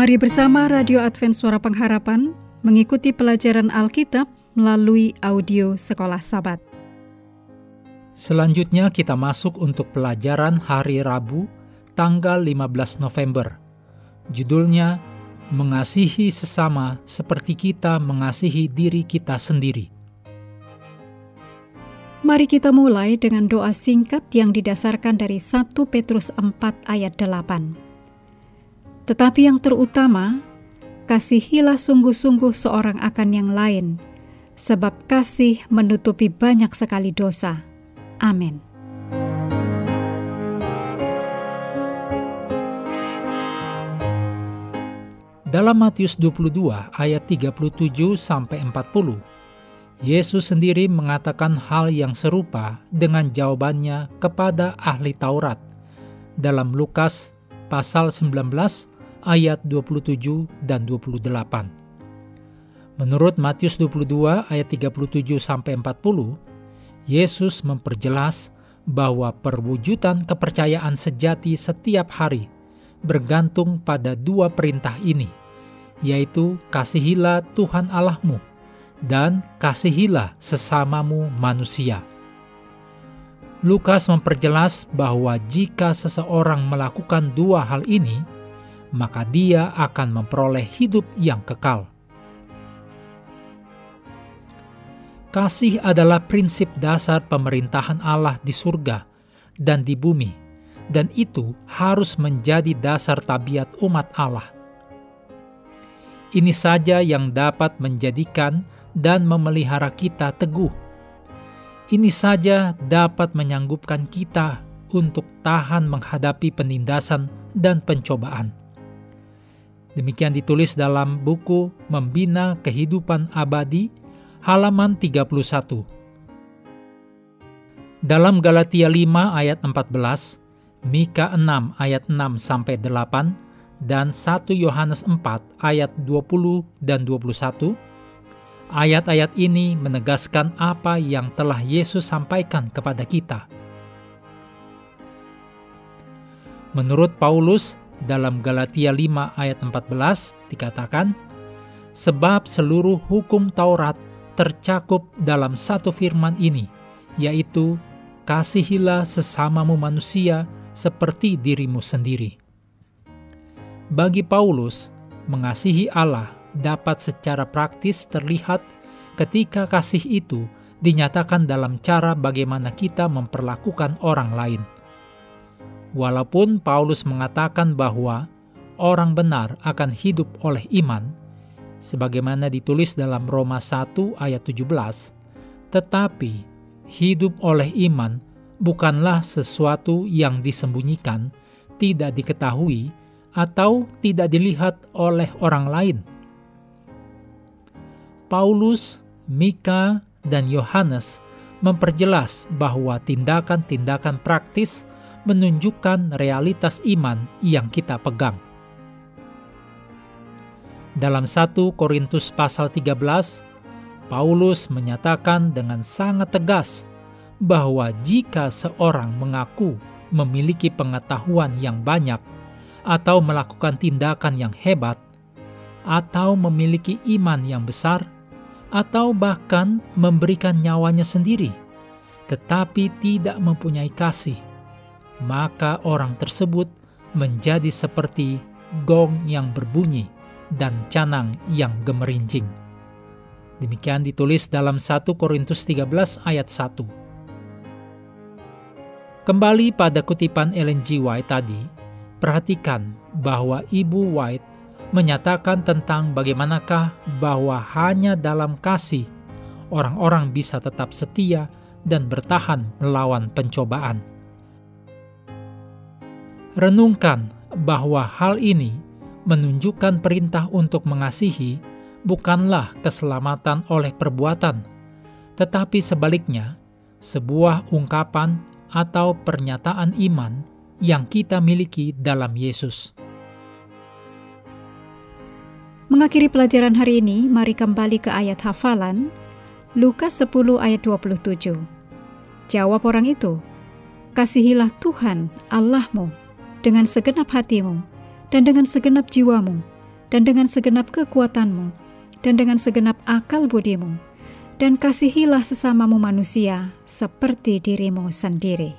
Mari bersama Radio Advent Suara Pengharapan mengikuti pelajaran Alkitab melalui audio Sekolah Sabat. Selanjutnya kita masuk untuk pelajaran hari Rabu, tanggal 15 November. Judulnya Mengasihi Sesama Seperti Kita Mengasihi Diri Kita Sendiri. Mari kita mulai dengan doa singkat yang didasarkan dari 1 Petrus 4 ayat 8. Tetapi yang terutama, kasihilah sungguh-sungguh seorang akan yang lain, sebab kasih menutupi banyak sekali dosa. Amin. Dalam Matius 22 ayat 37 sampai 40, Yesus sendiri mengatakan hal yang serupa dengan jawabannya kepada ahli Taurat dalam Lukas pasal 19 ayat 27 dan 28. Menurut Matius 22 ayat 37 sampai 40, Yesus memperjelas bahwa perwujudan kepercayaan sejati setiap hari bergantung pada dua perintah ini, yaitu kasihilah Tuhan Allahmu dan kasihilah sesamamu manusia. Lukas memperjelas bahwa jika seseorang melakukan dua hal ini, maka dia akan memperoleh hidup yang kekal. Kasih adalah prinsip dasar pemerintahan Allah di surga dan di bumi, dan itu harus menjadi dasar tabiat umat Allah. Ini saja yang dapat menjadikan dan memelihara kita teguh. Ini saja dapat menyanggupkan kita untuk tahan menghadapi penindasan dan pencobaan. Demikian ditulis dalam buku Membina Kehidupan Abadi halaman 31. Dalam Galatia 5 ayat 14, Mika 6 ayat 6 sampai 8 dan 1 Yohanes 4 ayat 20 dan 21, ayat-ayat ini menegaskan apa yang telah Yesus sampaikan kepada kita. Menurut Paulus, dalam Galatia 5 ayat 14 dikatakan, Sebab seluruh hukum Taurat tercakup dalam satu firman ini, yaitu kasihilah sesamamu manusia seperti dirimu sendiri. Bagi Paulus, mengasihi Allah dapat secara praktis terlihat ketika kasih itu dinyatakan dalam cara bagaimana kita memperlakukan orang lain – Walaupun Paulus mengatakan bahwa orang benar akan hidup oleh iman, sebagaimana ditulis dalam Roma 1 ayat 17, tetapi hidup oleh iman bukanlah sesuatu yang disembunyikan, tidak diketahui, atau tidak dilihat oleh orang lain. Paulus, Mika, dan Yohanes memperjelas bahwa tindakan-tindakan praktis menunjukkan realitas iman yang kita pegang. Dalam 1 Korintus pasal 13, Paulus menyatakan dengan sangat tegas bahwa jika seorang mengaku memiliki pengetahuan yang banyak atau melakukan tindakan yang hebat, atau memiliki iman yang besar, atau bahkan memberikan nyawanya sendiri, tetapi tidak mempunyai kasih, maka orang tersebut menjadi seperti gong yang berbunyi dan canang yang gemerincing. Demikian ditulis dalam 1 Korintus 13 ayat 1. Kembali pada kutipan Ellen G. White tadi, perhatikan bahwa Ibu White menyatakan tentang bagaimanakah bahwa hanya dalam kasih orang-orang bisa tetap setia dan bertahan melawan pencobaan. Renungkan bahwa hal ini menunjukkan perintah untuk mengasihi bukanlah keselamatan oleh perbuatan, tetapi sebaliknya, sebuah ungkapan atau pernyataan iman yang kita miliki dalam Yesus. Mengakhiri pelajaran hari ini, mari kembali ke ayat hafalan Lukas 10 ayat 27. Jawab orang itu, Kasihilah Tuhan Allahmu dengan segenap hatimu dan dengan segenap jiwamu dan dengan segenap kekuatanmu, dan dengan segenap akal budimu, dan kasihilah sesamamu manusia seperti dirimu sendiri.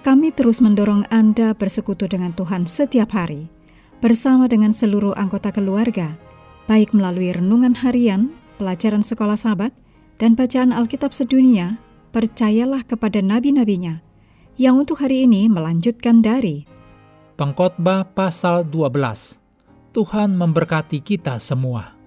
Kami terus mendorong Anda bersekutu dengan Tuhan setiap hari, bersama dengan seluruh anggota keluarga, baik melalui renungan harian, pelajaran sekolah sahabat, dan bacaan Alkitab sedunia, percayalah kepada nabi-nabinya, yang untuk hari ini melanjutkan dari Pengkhotbah pasal 12. Tuhan memberkati kita semua.